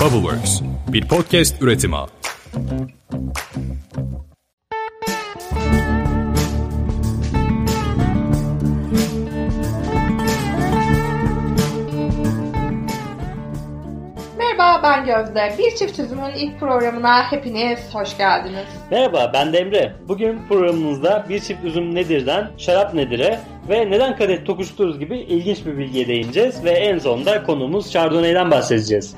Bubbleworks, bir podcast üretimi. Merhaba ben Gözde. Bir Çift Üzüm'ün ilk programına hepiniz hoş geldiniz. Merhaba ben de Emre. Bugün programımızda bir çift üzüm nedirden şarap nedire ve neden kadeh tokuştururuz gibi ilginç bir bilgiye değineceğiz ve en sonunda konuğumuz Chardonnay'den bahsedeceğiz.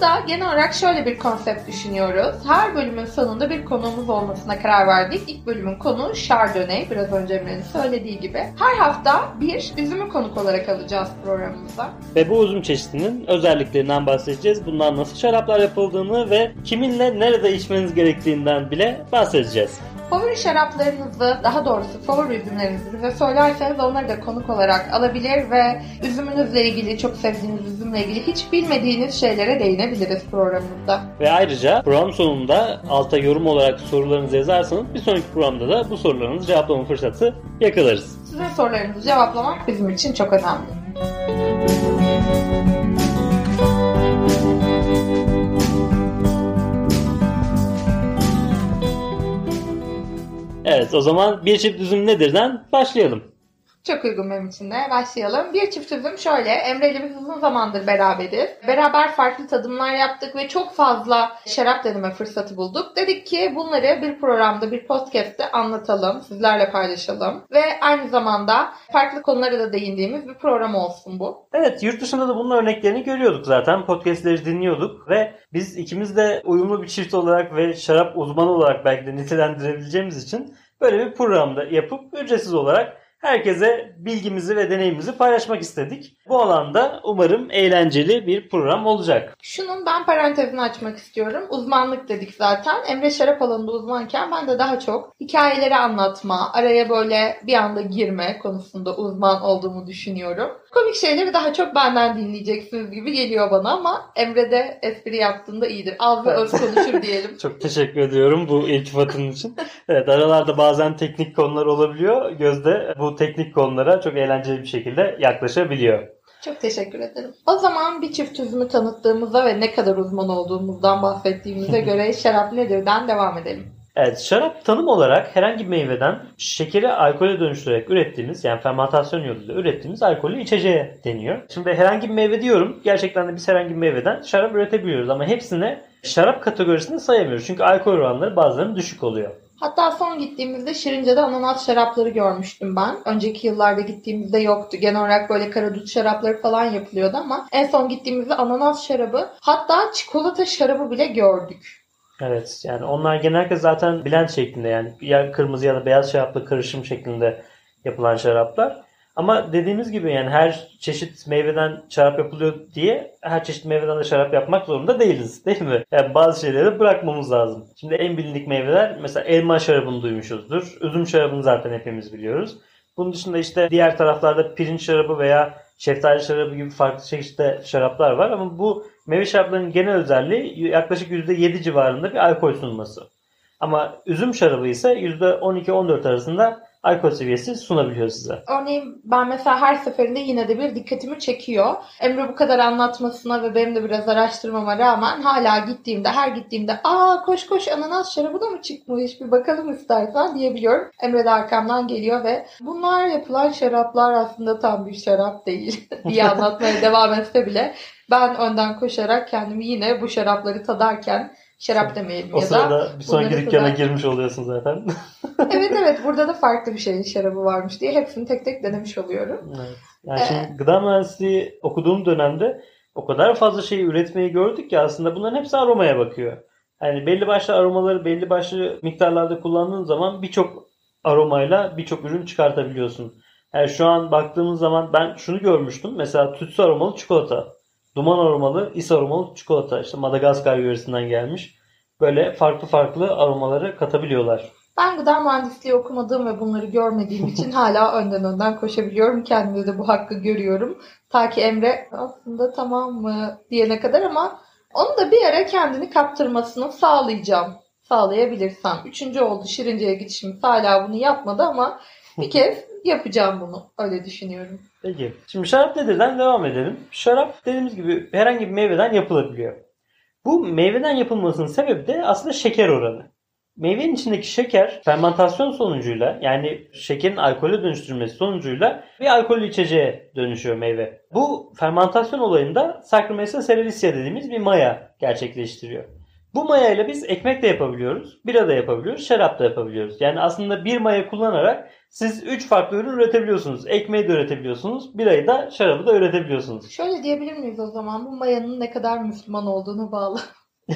Programımızda genel olarak şöyle bir konsept düşünüyoruz. Her bölümün sonunda bir konuğumuz olmasına karar verdik. İlk bölümün konu Chardonnay. Biraz önce Emre'nin söylediği gibi. Her hafta bir üzümü konuk olarak alacağız programımıza. Ve bu üzüm çeşidinin özelliklerinden bahsedeceğiz. Bundan nasıl şaraplar yapıldığını ve kiminle nerede içmeniz gerektiğinden bile bahsedeceğiz. Favori şaraplarınızı, daha doğrusu favori üzümlerinizi bize söylerseniz onları da konuk olarak alabilir ve üzümünüzle ilgili, çok sevdiğiniz üzümle ilgili hiç bilmediğiniz şeylere değinebiliriz programımızda. Ve ayrıca program sonunda alta yorum olarak sorularınızı yazarsanız bir sonraki programda da bu sorularınızı cevaplama fırsatı yakalarız. Sizin sorularınızı cevaplamak bizim için çok önemli. Evet o zaman bir çift üzüm nedirden başlayalım. Çok uygun benim için de. Başlayalım. Bir çift üzüm şöyle. Emre ile biz uzun zamandır beraberiz. Beraber farklı tadımlar yaptık ve çok fazla şarap deneme fırsatı bulduk. Dedik ki bunları bir programda, bir podcast'te anlatalım. Sizlerle paylaşalım. Ve aynı zamanda farklı konulara da değindiğimiz bir program olsun bu. Evet yurt dışında da bunun örneklerini görüyorduk zaten. Podcast'leri dinliyorduk ve biz ikimiz de uyumlu bir çift olarak ve şarap uzmanı olarak belki de nitelendirebileceğimiz için böyle bir programda yapıp ücretsiz olarak herkese bilgimizi ve deneyimimizi paylaşmak istedik. Bu alanda umarım eğlenceli bir program olacak. Şunun ben parantezini açmak istiyorum. Uzmanlık dedik zaten. Emre şarap alanında uzmanken ben de daha çok hikayeleri anlatma, araya böyle bir anda girme konusunda uzman olduğumu düşünüyorum. Komik şeyleri daha çok benden dinleyeceksiniz gibi geliyor bana ama Emre de espri yaptığında iyidir. Az ve öz konuşur diyelim. Çok teşekkür ediyorum bu iltifatın için. Evet aralarda bazen teknik konular olabiliyor. Gözde bu teknik konulara çok eğlenceli bir şekilde yaklaşabiliyor. Çok teşekkür ederim. O zaman bir çift üzümü tanıttığımızda ve ne kadar uzman olduğumuzdan bahsettiğimize göre şarap nedirden devam edelim. Evet, şarap tanım olarak herhangi bir meyveden şekeri alkole dönüştürerek ürettiğimiz yani fermentasyon yoluyla ürettiğimiz alkollü içeceğe deniyor. Şimdi herhangi bir meyve diyorum. Gerçekten de biz herhangi bir meyveden şarap üretebiliyoruz ama hepsine şarap kategorisinde sayamıyoruz. Çünkü alkol oranları bazılarının düşük oluyor. Hatta son gittiğimizde Şirince'de ananas şarapları görmüştüm ben. Önceki yıllarda gittiğimizde yoktu. Genel olarak böyle karadut şarapları falan yapılıyordu ama en son gittiğimizde ananas şarabı hatta çikolata şarabı bile gördük. Evet yani onlar genellikle zaten blend şeklinde yani ya kırmızı ya da beyaz şarapla karışım şeklinde yapılan şaraplar. Ama dediğimiz gibi yani her çeşit meyveden şarap yapılıyor diye her çeşit meyveden de şarap yapmak zorunda değiliz değil mi? Yani bazı şeyleri bırakmamız lazım. Şimdi en bilindik meyveler mesela elma şarabını duymuşuzdur. Üzüm şarabını zaten hepimiz biliyoruz. Bunun dışında işte diğer taraflarda pirinç şarabı veya şeftali şarabı gibi farklı çeşitli şaraplar var ama bu meyve şaraplarının genel özelliği yaklaşık %7 civarında bir alkol sunması. Ama üzüm şarabı ise %12-14 arasında alkol seviyesi sunabiliyor size. Örneğin ben mesela her seferinde yine de bir dikkatimi çekiyor. Emre bu kadar anlatmasına ve benim de biraz araştırmama rağmen hala gittiğimde her gittiğimde aa koş koş ananas şarabı da mı çıkmış bir bakalım istersen diyebiliyorum. Emre de arkamdan geliyor ve bunlar yapılan şaraplar aslında tam bir şarap değil diye anlatmaya devam etse bile ben önden koşarak kendimi yine bu şarapları tadarken şarap demeyelim O ya sırada da bir sonraki dükkana tadarken- girmiş oluyorsun zaten. evet evet burada da farklı bir şeyin şarabı varmış diye hepsini tek tek denemiş oluyorum. Evet. Yani şimdi gıda mühendisliği okuduğum dönemde o kadar fazla şeyi üretmeyi gördük ki aslında bunların hepsi aromaya bakıyor. Yani belli başlı aromaları belli başlı miktarlarda kullandığın zaman birçok aromayla birçok ürün çıkartabiliyorsun. Yani şu an baktığımız zaman ben şunu görmüştüm. Mesela tütsü aromalı çikolata, duman aromalı, is aromalı çikolata. İşte Madagaskar yöresinden gelmiş. Böyle farklı farklı aromaları katabiliyorlar. Ben gıda mühendisliği okumadığım ve bunları görmediğim için hala önden önden koşabiliyorum. Kendimde de bu hakkı görüyorum. Ta ki Emre aslında tamam mı diyene kadar ama onu da bir ara kendini kaptırmasını sağlayacağım. Sağlayabilirsem. Üçüncü oldu Şirince'ye gidişimiz. Hala bunu yapmadı ama bir kez yapacağım bunu. Öyle düşünüyorum. Peki. Şimdi şarap nedirden devam edelim. Şarap dediğimiz gibi herhangi bir meyveden yapılabiliyor. Bu meyveden yapılmasının sebebi de aslında şeker oranı. Meyvenin içindeki şeker fermentasyon sonucuyla yani şekerin alkole dönüştürülmesi sonucuyla bir alkollü içeceğe dönüşüyor meyve. Bu fermentasyon olayında Saccharomyces cerevisiae dediğimiz bir maya gerçekleştiriyor. Bu maya ile biz ekmek de yapabiliyoruz, bira da yapabiliyoruz, şarap da yapabiliyoruz. Yani aslında bir maya kullanarak siz 3 farklı ürün üretebiliyorsunuz. Ekmeği de üretebiliyorsunuz, birayı da şarabı da üretebiliyorsunuz. Şöyle diyebilir miyiz o zaman? Bu mayanın ne kadar Müslüman olduğunu bağlı.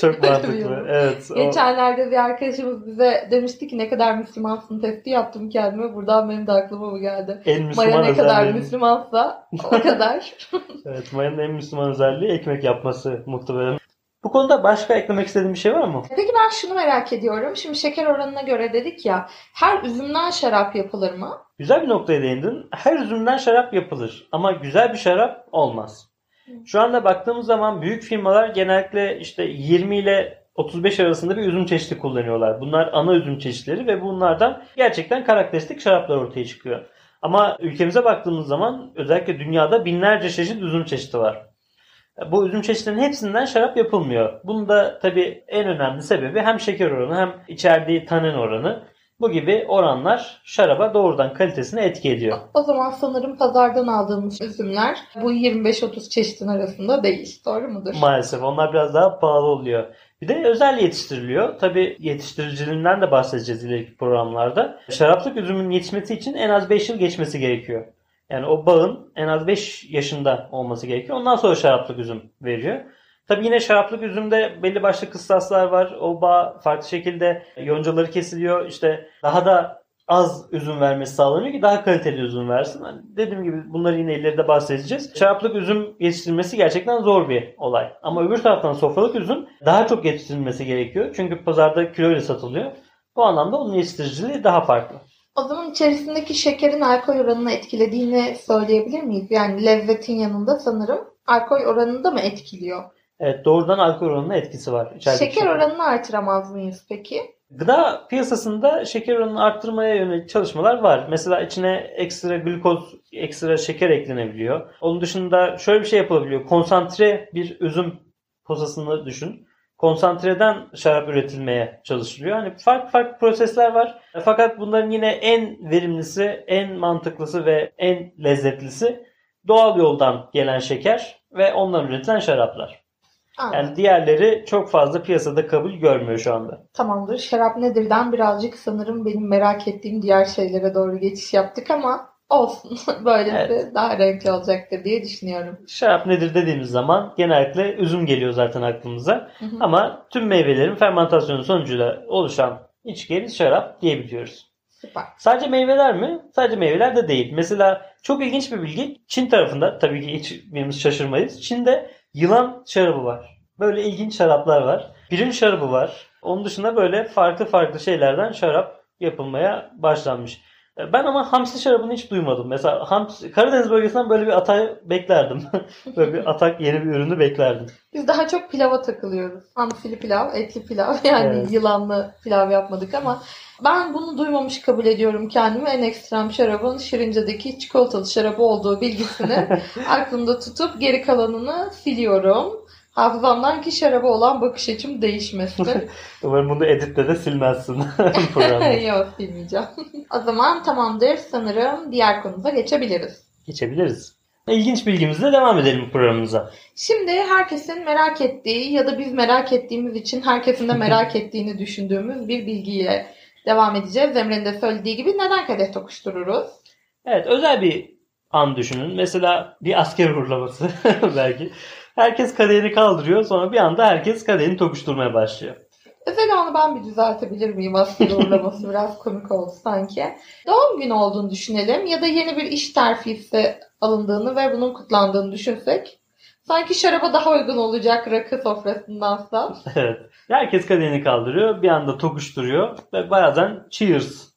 Çok mantıklı. Evet. o- Geçenlerde bir arkadaşımız bize demişti ki ne kadar Müslümansın testi yaptım kendime. Buradan benim de aklıma bu geldi. En Müslüman Maya ne kadar Müslümansa o kadar. Evet, mayanın en Müslüman özelliği ekmek yapması muhtemelen. Bu konuda başka eklemek istediğin bir şey var mı? Peki ben şunu merak ediyorum. Şimdi şeker oranına göre dedik ya her üzümden şarap yapılır mı? Güzel bir noktaya değindin. Her üzümden şarap yapılır ama güzel bir şarap olmaz. Şu anda baktığımız zaman büyük firmalar genellikle işte 20 ile 35 arasında bir üzüm çeşidi kullanıyorlar. Bunlar ana üzüm çeşitleri ve bunlardan gerçekten karakteristik şaraplar ortaya çıkıyor. Ama ülkemize baktığımız zaman özellikle dünyada binlerce çeşit üzüm çeşidi var. Bu üzüm çeşitlerinin hepsinden şarap yapılmıyor. Bunun da tabii en önemli sebebi hem şeker oranı hem içerdiği tanin oranı. Bu gibi oranlar şaraba doğrudan kalitesine etki ediyor. O zaman sanırım pazardan aldığımız üzümler bu 25-30 çeşitin arasında değil. Doğru mudur? Maalesef onlar biraz daha pahalı oluyor. Bir de özel yetiştiriliyor. Tabii yetiştiriciliğinden de bahsedeceğiz ileriki programlarda. Şaraplık üzümün yetişmesi için en az 5 yıl geçmesi gerekiyor. Yani o bağın en az 5 yaşında olması gerekiyor. Ondan sonra şaraplık üzüm veriyor. Tabii yine şaraplık üzümde belli başlı kıstaslar var. O bağ farklı şekilde yoncaları kesiliyor. İşte daha da az üzüm vermesi sağlanıyor ki daha kaliteli üzüm versin. Hani dediğim gibi bunları yine ileride bahsedeceğiz. Şaraplık üzüm yetiştirilmesi gerçekten zor bir olay. Ama öbür taraftan sofralık üzüm daha çok yetiştirilmesi gerekiyor. Çünkü pazarda kiloyla satılıyor. Bu anlamda onun yetiştiriciliği daha farklı. O zaman içerisindeki şekerin alkol oranını etkilediğini söyleyebilir miyiz? Yani lezzetin yanında sanırım alkol oranını da mı etkiliyor? Evet doğrudan alkol oranına etkisi var. içerideki Şeker oranını artıramaz mıyız peki? Gıda piyasasında şeker oranını arttırmaya yönelik çalışmalar var. Mesela içine ekstra glikoz, ekstra şeker eklenebiliyor. Onun dışında şöyle bir şey yapılabiliyor. Konsantre bir üzüm posasını düşün. Konsantreden şarap üretilmeye çalışılıyor. Hani farklı farklı prosesler var. Fakat bunların yine en verimlisi, en mantıklısı ve en lezzetlisi doğal yoldan gelen şeker ve ondan üretilen şaraplar. Anladım. Yani diğerleri çok fazla piyasada kabul görmüyor şu anda. Tamamdır. Şarap nedirden birazcık sanırım benim merak ettiğim diğer şeylere doğru geçiş yaptık ama olsun. Böylesi Evet. daha renkli olacaktır diye düşünüyorum. Şarap nedir dediğimiz zaman genellikle üzüm geliyor zaten aklımıza. Hı hı. Ama tüm meyvelerin fermentasyonu sonucuyla oluşan içkiye şarap diyebiliyoruz. Süper. Sadece meyveler mi? Sadece meyveler de değil. Mesela çok ilginç bir bilgi. Çin tarafında tabii ki hiçbirimiz şaşırmayız. Çin'de yılan şarabı var. Böyle ilginç şaraplar var. Pirin şarabı var. Onun dışında böyle farklı farklı şeylerden şarap yapılmaya başlanmış. Ben ama hamsi şarabını hiç duymadım. Mesela hamsi, Karadeniz bölgesinden böyle bir atak beklerdim. böyle bir atak yeni bir ürünü beklerdim. Biz daha çok pilava takılıyoruz. Hamsili pilav, etli pilav yani Evet. yılanlı pilav yapmadık ama ben bunu duymamış kabul ediyorum kendimi. En ekstrem şarabın Şirince'deki çikolatalı şarabı olduğu bilgisini aklımda tutup geri kalanını siliyorum. Hafızamdan ki şaraba olan bakış açım değişmesin. Umarım bunu editte de silmezsin programda. Yok silmeyeceğim. o zaman tamamdır sanırım diğer konumuza geçebiliriz. Geçebiliriz. İlginç bilgimizle devam edelim programımıza. Şimdi herkesin merak ettiği ya da biz merak ettiğimiz için herkesin de merak ettiğini düşündüğümüz bir bilgiyle devam edeceğiz. Emre'nin de söylediği gibi neden kadeh tokuştururuz? Evet özel bir an düşünün. Mesela bir asker uğurlaması belki. Herkes kadehini kaldırıyor sonra bir anda herkes kadehini tokuşturmaya başlıyor. Özel anı ben bir düzeltebilir miyim? Aslında uğurlaması biraz komik oldu sanki. Doğum günü olduğunu düşünelim ya da yeni bir iş terfisi alındığını ve bunun kutlandığını düşünsek. Sanki şaraba daha uygun olacak rakı sofrasındansa. Evet. Herkes kadehini kaldırıyor. Bir anda tokuşturuyor. Ve bazen cheers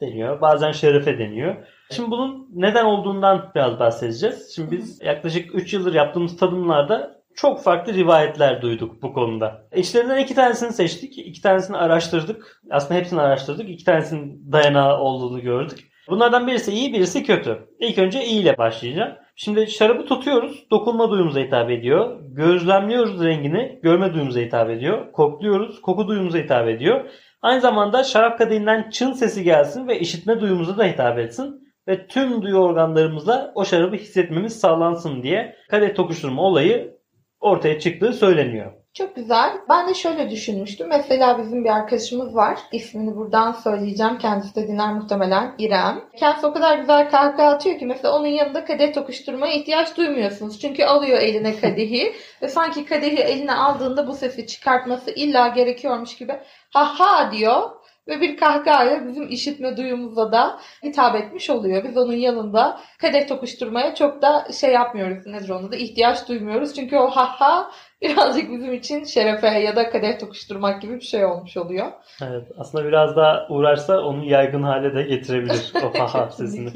deniyor. Bazen şerefe deniyor. Şimdi bunun neden olduğundan biraz bahsedeceğiz. Şimdi biz yaklaşık 3 yıldır yaptığımız tadımlarda çok farklı rivayetler duyduk bu konuda. İçlerinden iki tanesini seçtik. iki tanesini araştırdık. Aslında hepsini araştırdık. İki tanesinin dayanağı olduğunu gördük. Bunlardan birisi iyi birisi kötü. İlk önce iyi ile başlayacağım. Şimdi şarabı tutuyoruz. Dokunma duyumuza hitap ediyor. Gözlemliyoruz rengini. Görme duyumuza hitap ediyor. Kokluyoruz. Koku duyumuza hitap ediyor. Aynı zamanda şarap kadehinden çın sesi gelsin ve işitme duyumuza da hitap etsin. Ve tüm duyu organlarımızla o şarabı hissetmemiz sağlansın diye kadeh tokuşturma olayı ortaya çıktığı söyleniyor. Çok güzel. Ben de şöyle düşünmüştüm. Mesela bizim bir arkadaşımız var. İsmini buradan söyleyeceğim. Kendisi de dinler muhtemelen. İrem. Kendisi o kadar güzel kahkaha atıyor ki mesela onun yanında kadeh tokuşturmaya ihtiyaç duymuyorsunuz. Çünkü alıyor eline kadehi ve sanki kadehi eline aldığında bu sesi çıkartması illa gerekiyormuş gibi ha ha diyor ve bir kahkahayla bizim işitme duyumuza da hitap etmiş oluyor. Biz onun yanında kadeh tokuşturmaya çok da şey yapmıyoruz. Nedir onu da ihtiyaç duymuyoruz. Çünkü o ha ha birazcık bizim için şerefe ya da kadeh tokuşturmak gibi bir şey olmuş oluyor. Evet, aslında biraz daha uğraşsa onu yaygın hale de getirebilir o haha sesini.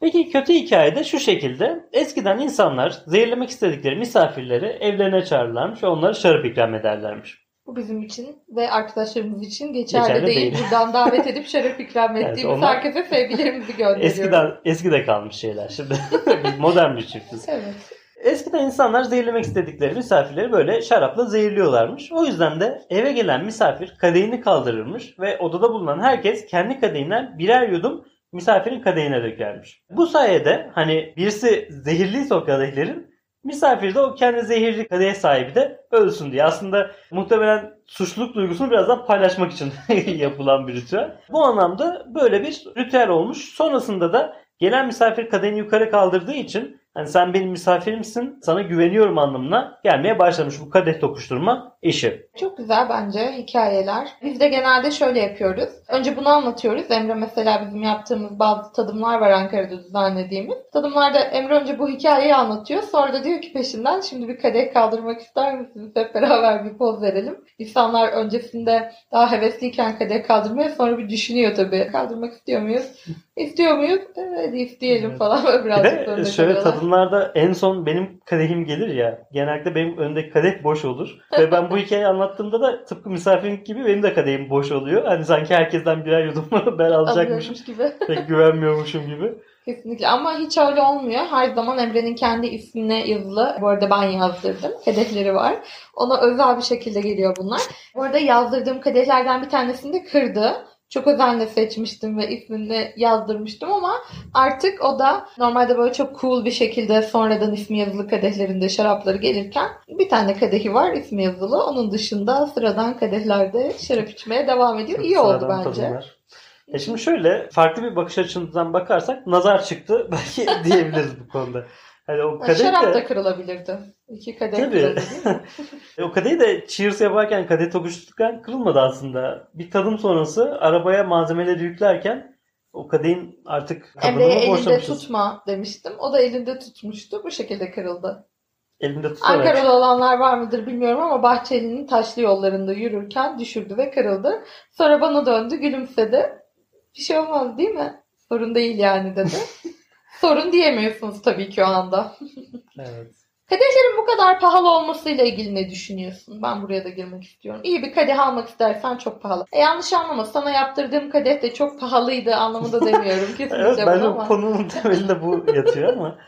Peki kötü hikayede şu şekilde. Eskiden insanlar zehirlemek istedikleri misafirleri evlerine çağırırlarmış ve onlara şarap ikram ederlermiş. Bu bizim için ve arkadaşlarımız için geçerli, Geçerli değil. değil. Buradan davet edip şarap ikram Evet, ettiğimiz onlar- herkese sevgilerimizi gönderiyoruz. Eskiden eskide kalmış şeyler. Şimdi biz modern bir çiftiz. Evet. Eskiden insanlar zehirlemek istedikleri misafirleri böyle şarapla zehirliyorlarmış. O yüzden de eve gelen misafir kadehini kaldırırmış ve odada bulunan herkes kendi kadehinden birer yudum misafirin kadehine dökermiş. Bu sayede hani birisi zehirliyse o kadehlerin misafir de o kendi zehirli kadeh sahibi de ölsün diye. Aslında muhtemelen suçluluk duygusunu birazdan paylaşmak için yapılan bir ritüel. Bu anlamda böyle bir ritüel olmuş. Sonrasında da gelen misafir kadehini yukarı kaldırdığı için hani sen benim misafirimsin sana güveniyorum anlamına gelmeye başlamış bu kadeh tokuşturma işi. Çok güzel bence hikayeler. Biz de genelde şöyle yapıyoruz. Önce bunu anlatıyoruz. Emre mesela bizim yaptığımız bazı tadımlar var Ankara'da düzenlediğimiz. Tadımlarda Emre önce bu hikayeyi anlatıyor. Sonra da diyor ki peşinden şimdi bir kadeh kaldırmak ister misiniz? Hep beraber bir poz verelim. İnsanlar öncesinde daha hevesliyken kadeh kaldırmaya sonra bir düşünüyor tabii. Kaldırmak istiyor muyuz? İstiyor muyuz? Evet isteyelim Evet. falan. Böyle Bir birazcık de şöyle kalıyorlar. Tadımlarda en son benim kadehim gelir ya. Genellikle benim önümdeki kadeh boş olur. Ve ben bu hikayeyi anlattığımda da tıpkı misafirin gibi benim de kadehim boş oluyor. Hani sanki herkesten birer yudum ben alacakmışım. Gibi. Pek güvenmiyormuşum gibi. Kesinlikle ama hiç öyle olmuyor. Her zaman Emre'nin kendi ismine yazılı. Bu arada ben yazdırdım. Kadehleri var. Ona özel bir şekilde geliyor bunlar. Bu arada yazdırdığım kadehlerden bir tanesini de kırdı. Çok özenle seçmiştim ve ismini yazdırmıştım ama artık o da normalde böyle çok cool bir şekilde sonradan ismi yazılı kadehlerinde şarapları gelirken bir tane kadehi var ismi yazılı. Onun dışında sıradan kadehlerde şarap içmeye devam ediyor. İyi oldu bence. tadımlar. E şimdi şöyle farklı bir bakış açısından bakarsak nazar çıktı belki diyebiliriz bu konuda. Hani o kadeh Şarap de, da kırılabilirdi. İki kadeh Tabii. E, o kadehi de cheers yaparken kadeh tokuştururken kırılmadı aslında. Bir tadım sonrası arabaya malzemeleri yüklerken o kadehin artık Emre'ye elinde tutma demiştim. O da elinde tutmuştu. Bu şekilde kırıldı. Elinde tutarak. Ankara'da olanlar var mıdır bilmiyorum ama Bahçeli'nin taşlı yollarında yürürken düşürdü ve kırıldı. Sonra bana döndü gülümsedi. Bir şey olmaz değil mi? Sorun değil yani dedi. Sorun diyemiyorsunuz tabii ki o anda. Evet. Kadehlerin bu kadar pahalı olmasıyla ilgili ne düşünüyorsun? Ben buraya da girmek istiyorum. İyi bir kadeh almak istersen çok pahalı. E, yanlış anlama. Sana yaptırdığım kadeh de çok pahalıydı anlamında demiyorum. Kesinlikle Evet, bunu bence ama. konunun temelinde bu yatıyor ama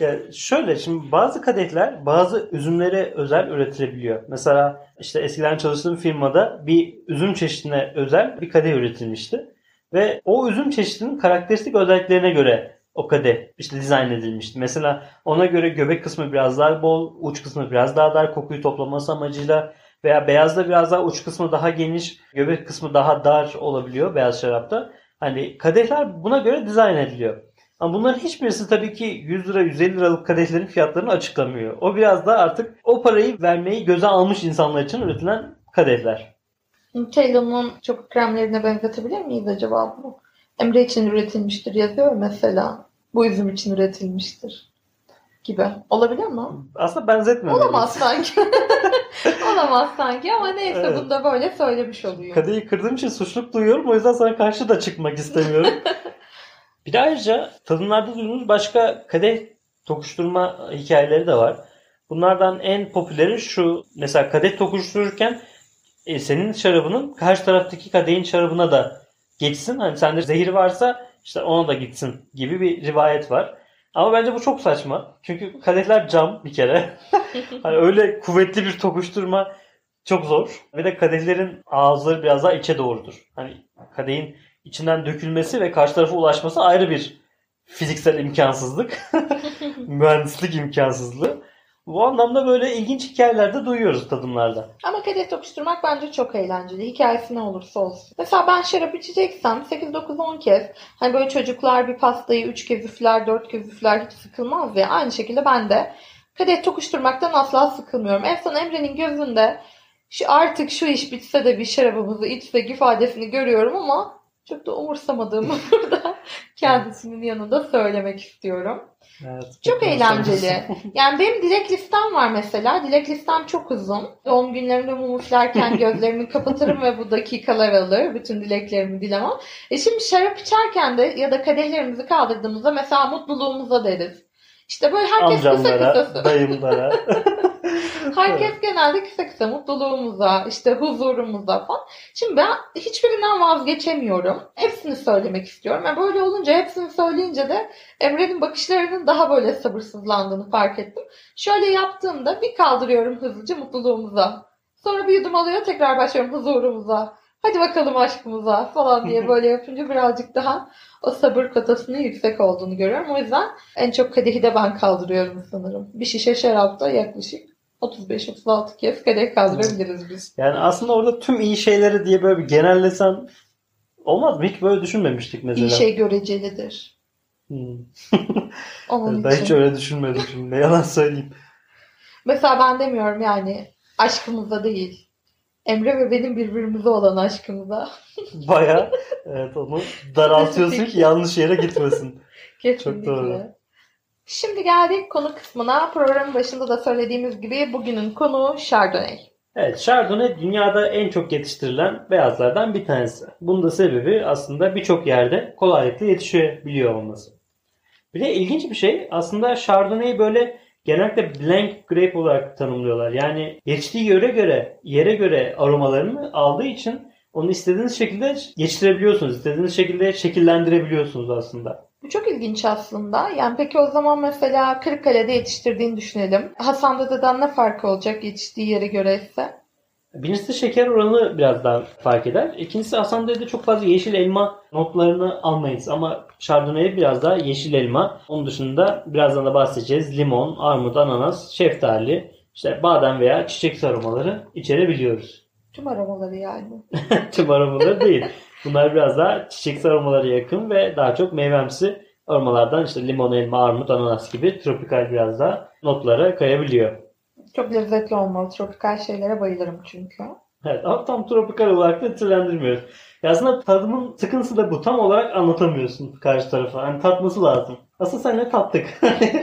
ya şöyle şimdi bazı kadehler bazı üzümlere özel üretilebiliyor. Mesela işte eskiden çalıştığım firmada bir üzüm çeşidine özel bir kadeh üretilmişti. Ve o üzüm çeşidinin karakteristik özelliklerine göre o kadeh işte dizayn edilmişti. Mesela ona göre göbek kısmı biraz daha bol, uç kısmı biraz daha dar kokuyu toplaması amacıyla veya beyazda biraz daha uç kısmı daha geniş, göbek kısmı daha dar olabiliyor beyaz şarapta. Hani kadehler buna göre dizayn ediliyor. Ama bunların hiçbirisi tabii ki 100 lira 150 liralık kadehlerin fiyatlarını açıklamıyor. O biraz da artık o parayı vermeyi göze almış insanlar için üretilen kadehler. Nutella'nın çok kremlerine benzetebilir miyiz acaba bu? Emre için üretilmiştir yazıyor mesela. Bu üzüm için üretilmiştir gibi. Olabilir mi? Aslında benzetmiyor. Olamaz sanki. Olamaz sanki ama neyse Evet. bunu da böyle söylemiş oluyor. Kadehi kırdığım için suçluluk duyuyorum. O yüzden sana karşı da çıkmak istemiyorum. bir de ayrıca tadımlarda duyduğumuz başka kadeh tokuşturma hikayeleri de var. Bunlardan en popüleri şu. Mesela kadeh tokuştururken e, senin şarabının karşı taraftaki kadehin şarabına da geçsin. Hani sende zehir varsa işte ona da gitsin gibi bir rivayet var. Ama bence bu çok saçma. Çünkü kadehler cam bir kere. hani öyle kuvvetli bir tokuşturma çok zor. Ve de kadehlerin ağızları biraz daha içe doğrudur. Hani kadehin içinden dökülmesi ve karşı tarafa ulaşması ayrı bir fiziksel imkansızlık. Mühendislik imkansızlığı. Bu anlamda böyle ilginç hikayeler de duyuyoruz tadımlarda. Ama kadeh tokuşturmak bence çok eğlenceli. Hikayesi ne olursa olsun. Mesela ben şarap içeceksem 8-9-10 kez hani böyle çocuklar bir pastayı 3 kez üfler 4 kez üfler hiç sıkılmaz ya. Aynı şekilde ben de kadeh tokuşturmaktan asla sıkılmıyorum. En son Emre'nin gözünde şu artık şu iş bitse de bir şarabımızı içsek ifadesini görüyorum ama çok da umursamadığımı burada kendisinin yanında söylemek istiyorum. Evet, Çok eğlenceli. Yani benim dilek listem var mesela. Dilek listem çok uzun. Doğum günlerimde mum üflerken gözlerimi kapatırım ve bu dakikalar alır. Bütün dileklerimi dilemem. E şimdi şarap içerken de ya da kadehlerimizi kaldırdığımızda mesela mutluluğumuza deriz. İşte böyle herkes kısa Amcamlara, kısa dayımlara. Herkes genelde kısa kısa mutluluğumuza, işte huzurumuza falan. Şimdi ben hiçbirinden vazgeçemiyorum. Hepsini söylemek istiyorum. Ve böyle olunca hepsini söyleyince de Emre'nin bakışlarının daha böyle sabırsızlandığını fark ettim. Şöyle yaptığımda bir kaldırıyorum hızlıca mutluluğumuza. Sonra bir yudum alıyor tekrar başlıyorum huzurumuza. Hadi bakalım aşkımıza falan diye böyle yapınca birazcık daha o sabır kotasının yüksek olduğunu görüyorum. O yüzden en çok kadehi de ben kaldırıyorum sanırım. Bir şişe şarapta yaklaşık 35-36 kez kadeh kaldırabiliriz biz. Yani aslında orada tüm iyi şeyleri diye böyle bir genellesen olmaz mı? Hiç böyle düşünmemiştik mesela. İyi şey görecelidir. Hmm. Onun Ben için. hiç öyle düşünmedim şimdi. Ne yalan söyleyeyim. Mesela ben demiyorum yani aşkımıza değil. Emre ve benim birbirimize olan aşkımıza. Baya evet onu daraltıyorsun ki yanlış yere gitmesin. Kesinlikle. doğru. Şimdi geldik konu kısmına. Programın başında da söylediğimiz gibi bugünün konu Chardonnay. Evet, Chardonnay dünyada en çok yetiştirilen beyazlardan bir tanesi. Bunun da sebebi aslında birçok yerde kolaylıkla yetişebiliyor olması. Bir de ilginç bir şey aslında Chardonnay'i böyle genellikle blank grape olarak tanımlıyorlar. Yani yetiştiği yöre göre, yere göre aromalarını aldığı için onu istediğiniz şekilde yetiştirebiliyorsunuz. İstediğiniz şekilde şekillendirebiliyorsunuz aslında. Bu çok ilginç aslında. Yani peki o zaman mesela Kırıkkale'de yetiştirdiğini düşünelim. Hasan Dede'den ne farkı olacak yetiştiği yere göre ise? Birincisi şeker oranı biraz daha fark eder. İkincisi Hasan Dede'de çok fazla yeşil elma notlarını almayız. Ama Chardonnay'e biraz daha yeşil elma. Onun dışında birazdan da bahsedeceğiz. Limon, armut, ananas, şeftali, işte badem veya çiçek aromaları içerebiliyoruz. Tüm aromaları yani. Tüm aromaları değil. Bunlar biraz daha çiçek aromalara yakın ve daha çok meyvemsi aromalardan işte limon, elma, armut, ananas gibi tropikal biraz daha notlara kayabiliyor. Çok lezzetli olmalı. Tropikal şeylere bayılırım çünkü. Evet ama tam tropikal olarak da nitelendirmiyoruz. Ya aslında tadımın sıkıntısı da bu. Tam olarak anlatamıyorsun karşı tarafa. Hani tatması lazım. Aslında seninle tattık.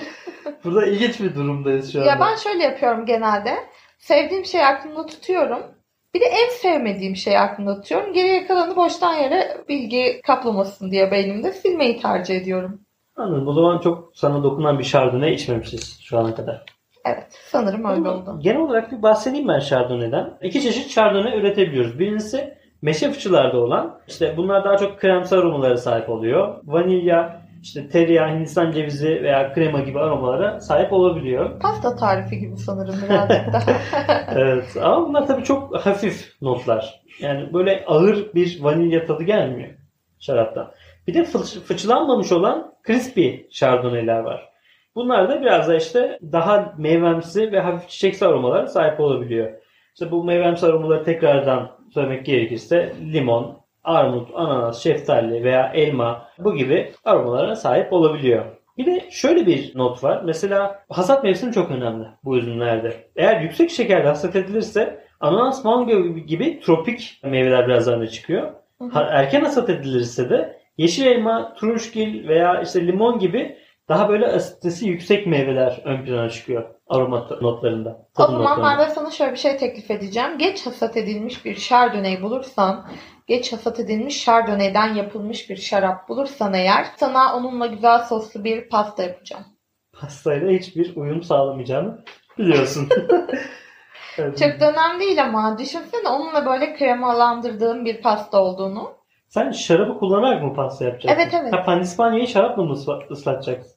Burada ilginç bir durumdayız şu anda. Ya ben şöyle yapıyorum genelde. Sevdiğim şeyi aklımda tutuyorum. Bir de en sevmediğim şeyi aklımda tutuyorum. Geriye kalanı boştan yere bilgi kaplamasın diye beynimde silmeyi tercih ediyorum. Anladım. O zaman çok sana dokunan bir Chardonnay içmemişiz şu ana kadar. Evet sanırım öyle oldu. Genel olarak bir bahsedeyim ben Chardonnay'den. İki çeşit Chardonnay üretebiliyoruz. Birincisi meşe fıçılarda olan. İşte bunlar daha çok kremsi aromalara sahip oluyor. Vanilya, işte tereyağı, hindistan cevizi veya krema gibi aromalara sahip olabiliyor. Pasta tarifi gibi sanırım birazcık daha. evet ama bunlar tabii çok hafif notlar. Yani böyle ağır bir vanilya tadı gelmiyor şaraptan. Bir de fıç- fıçılanmamış olan crispy chardonnay'ler var. Bunlar da biraz da işte daha meyvemsi ve hafif çiçeksi aromalara sahip olabiliyor. İşte bu meyvemsi aromaları tekrardan söylemek gerekirse limon, armut, ananas, şeftali veya elma bu gibi aromalara sahip olabiliyor. Bir de şöyle bir not var. Mesela hasat mevsimi çok önemli bu ürünlerde. Eğer yüksek şekerli hasat edilirse ananas, mango gibi tropik meyveler biraz öne çıkıyor. Hı hı. Erken hasat edilirse de yeşil elma, turunçgil veya işte limon gibi daha böyle asitesi yüksek meyveler ön plana çıkıyor aroma notlarında. O zaman notlarında. ben de sana şöyle bir şey teklif edeceğim. Geç hasat edilmiş bir Chardonnay bulursan, geç hasat edilmiş Chardonnay'den yapılmış bir şarap bulursan eğer sana onunla güzel soslu bir pasta yapacağım. Pastayla hiçbir uyum sağlamayacağını biliyorsun. Evet. Çok da önemli değil ama düşünsene onunla böyle kremalandırdığım bir pasta olduğunu. Sen şarabı kullanarak mı pasta yapacaksın? Evet, evet. Ha, Pandispanya'yı şarapla mı ısla- ıslatacaksın?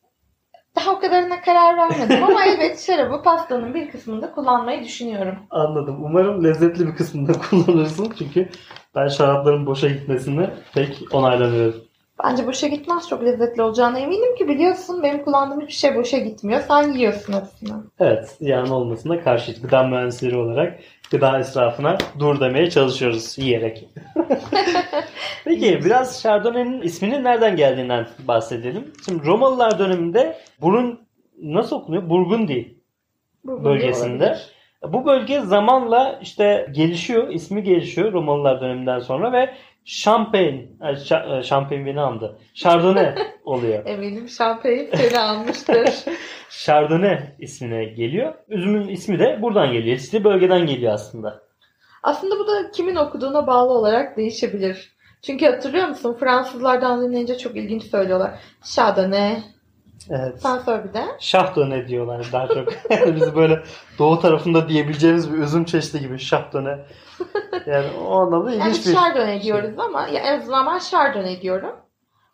Daha o kadarına karar vermedim ama evet şarabı pastanın bir kısmında kullanmayı düşünüyorum. Anladım. Umarım lezzetli bir kısmında kullanırsın. Çünkü ben şarapların boşa gitmesini pek onaylamıyorum. Bence boşa gitmez. Çok lezzetli olacağına eminim ki biliyorsun benim kullandığım hiçbir şey boşa gitmiyor. Sen yiyorsun hepsini. Evet, ziyan olmasına karşıyız. Gıda mühendisleri olarak gıda israfına dur demeye çalışıyoruz yiyerek. Peki biraz Chardonnay'nin isminin nereden geldiğinden bahsedelim. Şimdi Romalılar döneminde burun nasıl okunuyor? Burgundi Bu bölgesinde. olabilir. Bu bölge zamanla işte gelişiyor, ismi gelişiyor Romalılar döneminden sonra ve Champagne, e, Champagne beni andı. Chardonnay oluyor. Eminim şampanya seni almıştır. Chardonnay ismine geliyor. Üzümün ismi de buradan geliyor. İşte bölgeden geliyor aslında. Aslında bu da kimin okuduğuna bağlı olarak değişebilir. Çünkü hatırlıyor musun Fransızlardan dinleyince çok ilginç söylüyorlar. Chardonnay. Evet. Sen sor bir de. Şahdöne diyorlar daha çok. Biz böyle doğu tarafında diyebileceğimiz bir üzüm çeşidi gibi şahdöne. Yani o anlamda Yani ilginç bir Chardonnay şey. diyoruz ama ya en azından ben Chardonnay diyorum.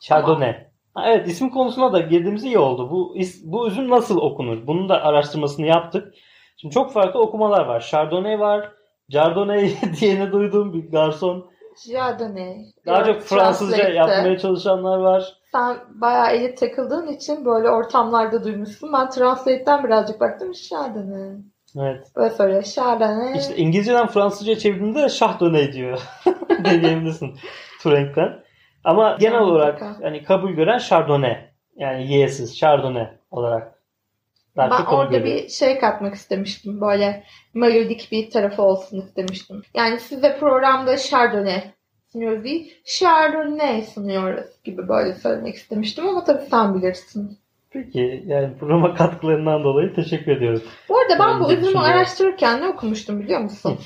Chardonnay. Ha, evet isim konusuna da girdiğimiz iyi oldu. Bu is- bu üzüm nasıl okunur? Bunun da araştırmasını yaptık. Şimdi çok farklı okumalar var. Chardonnay var. Chardonnay diyeni duyduğum bir garson. Chardonnay. Daha Yok, çok Fransızca Translate'te. yapmaya çalışanlar var. Sen bayağı eli takıldığın için böyle ortamlarda duymuşsun. Ben Translate'ten birazcık baktım. Chardonnay. Evet. Böyle söylüyor. Chardonnay. İşte İngilizceden Fransızca çevirdiğinde de şahdöne diyor. Deneyebilirsin Turing'den. Ama genel olarak hani kabul gören Chardonnay. Yani Y'siz Chardonnay olarak. Daha Ben orada görüyor. bir şey katmak istemiştim. Böyle melodik bir tarafı olsun istemiştim. Yani size programda Chardonnay sunuyoruz değil, Chardonnay sunuyoruz gibi böyle söylemek istemiştim ama tabii sen bilirsin. Peki yani programa katkılarından dolayı teşekkür ediyoruz. Bu arada ben bu üzümü araştırırken ne okumuştum biliyor musun?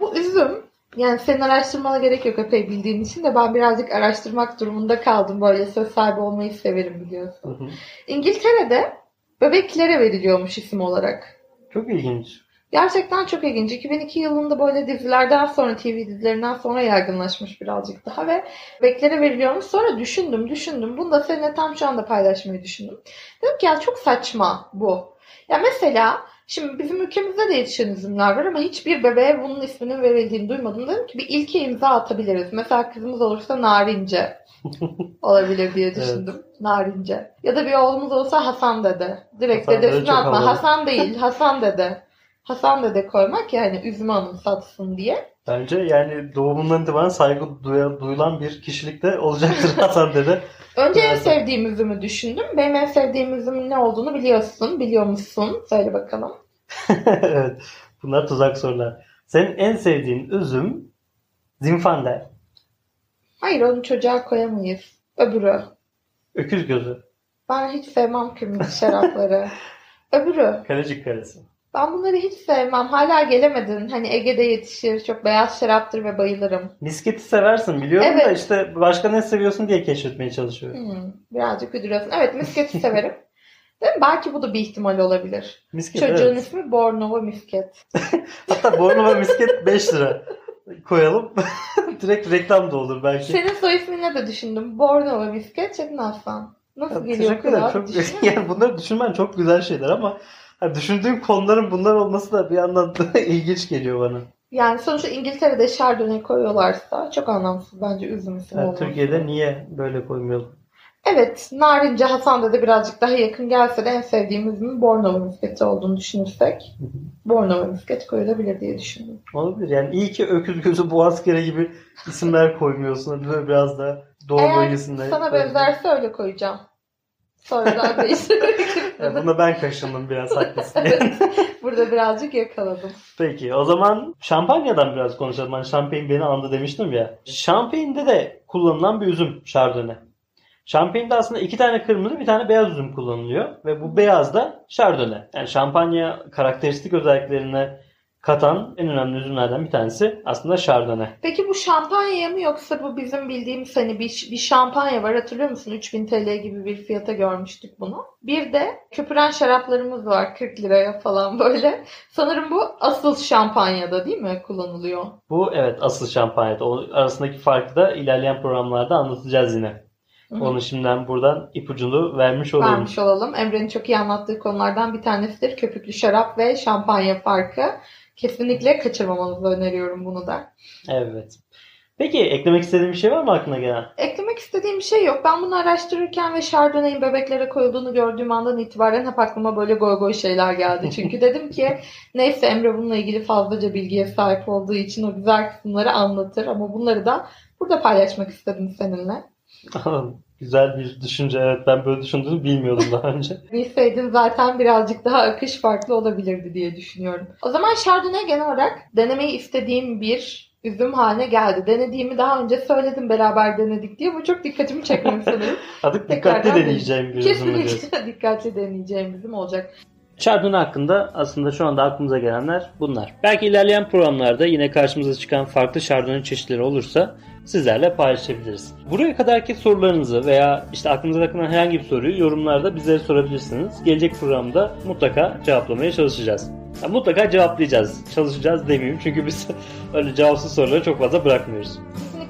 Bu üzüm yani senin araştırmana gerek yok epey bildiğin için de ben birazcık araştırmak durumunda kaldım. Böyle söz sahibi olmayı severim biliyorsun. Hı hı. İngiltere'de bebeklere veriliyormuş isim olarak. Çok ilginç. Gerçekten çok ilginç. 2002 yılında böyle dizilerden sonra, TV dizilerinden sonra yaygınlaşmış birazcık daha ve beklere veriliyormuş. Sonra düşündüm, düşündüm. Bunu da seninle tam şu anda paylaşmayı düşündüm. Dedim ki ya çok saçma bu. Ya mesela şimdi bizim ülkemizde de yetişen üzümler var ama hiçbir bebeğe bunun isminin verildiğini duymadım. Dedim ki bir ilke imza atabiliriz. Mesela kızımız olursa narince olabilir diye düşündüm. Narince. Ya da bir oğlumuz olsa Hasan dede. Direkt Hasan dede dedesini atma. Hasan değil, Hasan dede. Hasan dede koymak yani üzümü anımsatsın diye. Bence yani doğumundan itibaren saygı duyulan bir kişilikte olacaktır Hasan dede. Önce en sevdiğim üzümü düşündüm. Benim en sevdiğim üzümün ne olduğunu biliyorsun. Biliyor musun? Söyle bakalım. evet. Bunlar tuzak sorular. Senin en sevdiğin üzüm Zinfandel. Hayır onu çocuğa koyamayız. Öbürü. Öküz gözü. Ben hiç sevmem kırmızı şarapları. Öbürü. Kalecik karesi. Ben bunları hiç sevmem. Hala gelemedin. Hani Ege'de yetişir. Çok beyaz şaraptır ve bayılırım. Misketi seversin biliyorum da Evet. işte başka ne seviyorsun diye keşfetmeye çalışıyorum. Hmm, birazcık uyduruyorsun. Evet misketi severim. Değil mi? Belki bu da bir ihtimal olabilir. Misket Çocuğun evet. ismi Bornova Misket. Hatta Bornova misket 5 lira koyalım. Direkt reklam da olur belki. Senin soy ismini de düşündüm. Bornova Misket Çetin Aslan. Nasıl Ya, geliyor teşekkür ederim. Çok, yani bunları düşünmen çok güzel şeyler ama ha, düşündüğüm konuların bunlar olması da bir yandan da ilginç geliyor bana. Yani sonuçta İngiltere'de Chardonnay koyuyorlarsa çok anlamsız bence üzüm ismi Yani olması. Türkiye'de niye böyle koymayalım? Evet, Narince Hasan'da da birazcık daha yakın gelse de en sevdiğim üzümün Bornova Misketi olduğunu düşünürsek. Bornova Misket koyulabilir diye düşündüm. Olabilir. Yani iyi ki öküz gözü boğaz kere gibi isimler koymuyorsun. Böyle biraz da doğu Eğer bölgesinde. sana benzerse öyle koyacağım. Sonra daha değiştirmek Yani buna ben kaşındım biraz haklısın. Evet, Burada birazcık yakaladım. Peki o zaman şampanyadan biraz konuşalım. Hani şampanya beni andı demiştim ya. Şampanya'da de kullanılan bir üzüm Chardonnay. Şampanya'da aslında iki tane kırmızı bir tane beyaz üzüm kullanılıyor. Ve bu beyaz da Chardonnay. Yani şampanya karakteristik özelliklerine katan en önemli üzümlerden bir tanesi aslında Chardonnay. Peki bu şampanya mı yoksa bu bizim bildiğimiz hani bir, bir şampanya var hatırlıyor musun? 3000 TL gibi bir fiyata görmüştük bunu. Bir de köpüren şaraplarımız var 40 liraya falan böyle. Sanırım bu asıl şampanyada değil mi kullanılıyor? Bu evet asıl şampanyada. O arasındaki farkı da ilerleyen programlarda anlatacağız yine. Hı-hı. Onu şimdiden buradan ipucunu vermiş olalım. Vermiş olalım. Emre'nin çok iyi anlattığı konulardan bir tanesidir. Köpüklü şarap ve şampanya farkı. Kesinlikle kaçırmamanızı öneriyorum bunu da. Evet. Peki eklemek istediğin bir şey var mı aklına gelen? Eklemek istediğim bir şey yok. Ben bunu araştırırken ve Chardonnay'in bebeklere koyulduğunu gördüğüm andan itibaren hep aklıma böyle goy goy şeyler geldi. Çünkü dedim ki neyse Emre bununla ilgili fazlaca bilgiye sahip olduğu için o güzel kısımları anlatır. Ama bunları da burada paylaşmak istedim seninle. Güzel bir düşünce. Evet ben böyle düşündüğünü bilmiyordum daha önce. Bilseydin zaten birazcık daha akış farklı olabilirdi diye düşünüyorum. O zaman Chardonnay genel olarak denemeyi istediğim bir üzüm haline geldi. Denediğimi daha önce söyledim beraber denedik diye. Bu çok dikkatimi çekmem sanırım. Artık dikkatli deneyeceğim bir üzüm. Kesinlikle dikkatli deneyeceğim üzüm olacak. Chardonnay hakkında aslında şu anda aklımıza gelenler bunlar. Belki ilerleyen programlarda yine karşımıza çıkan farklı Chardonnay çeşitleri olursa sizlerle paylaşabiliriz. Buraya kadarki sorularınızı veya işte aklınıza takılan herhangi bir soruyu yorumlarda bizlere sorabilirsiniz. Gelecek programda mutlaka cevaplamaya çalışacağız. Ya mutlaka cevaplayacağız. Çalışacağız demeyeyim çünkü biz öyle cevapsız soruları çok fazla bırakmıyoruz.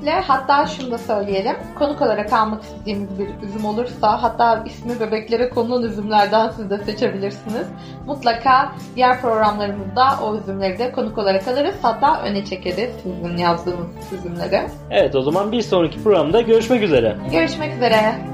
Kesinlikle hatta şunu da söyleyelim. Konuk olarak almak istediğimiz bir üzüm olursa hatta ismi bebeklere konulan üzümlerden siz de seçebilirsiniz. Mutlaka diğer programlarımızda o üzümleri de konuk olarak alırız. Hatta öne çekeriz sizin yazdığınız üzümleri. Evet o zaman bir sonraki programda görüşmek üzere. Görüşmek üzere.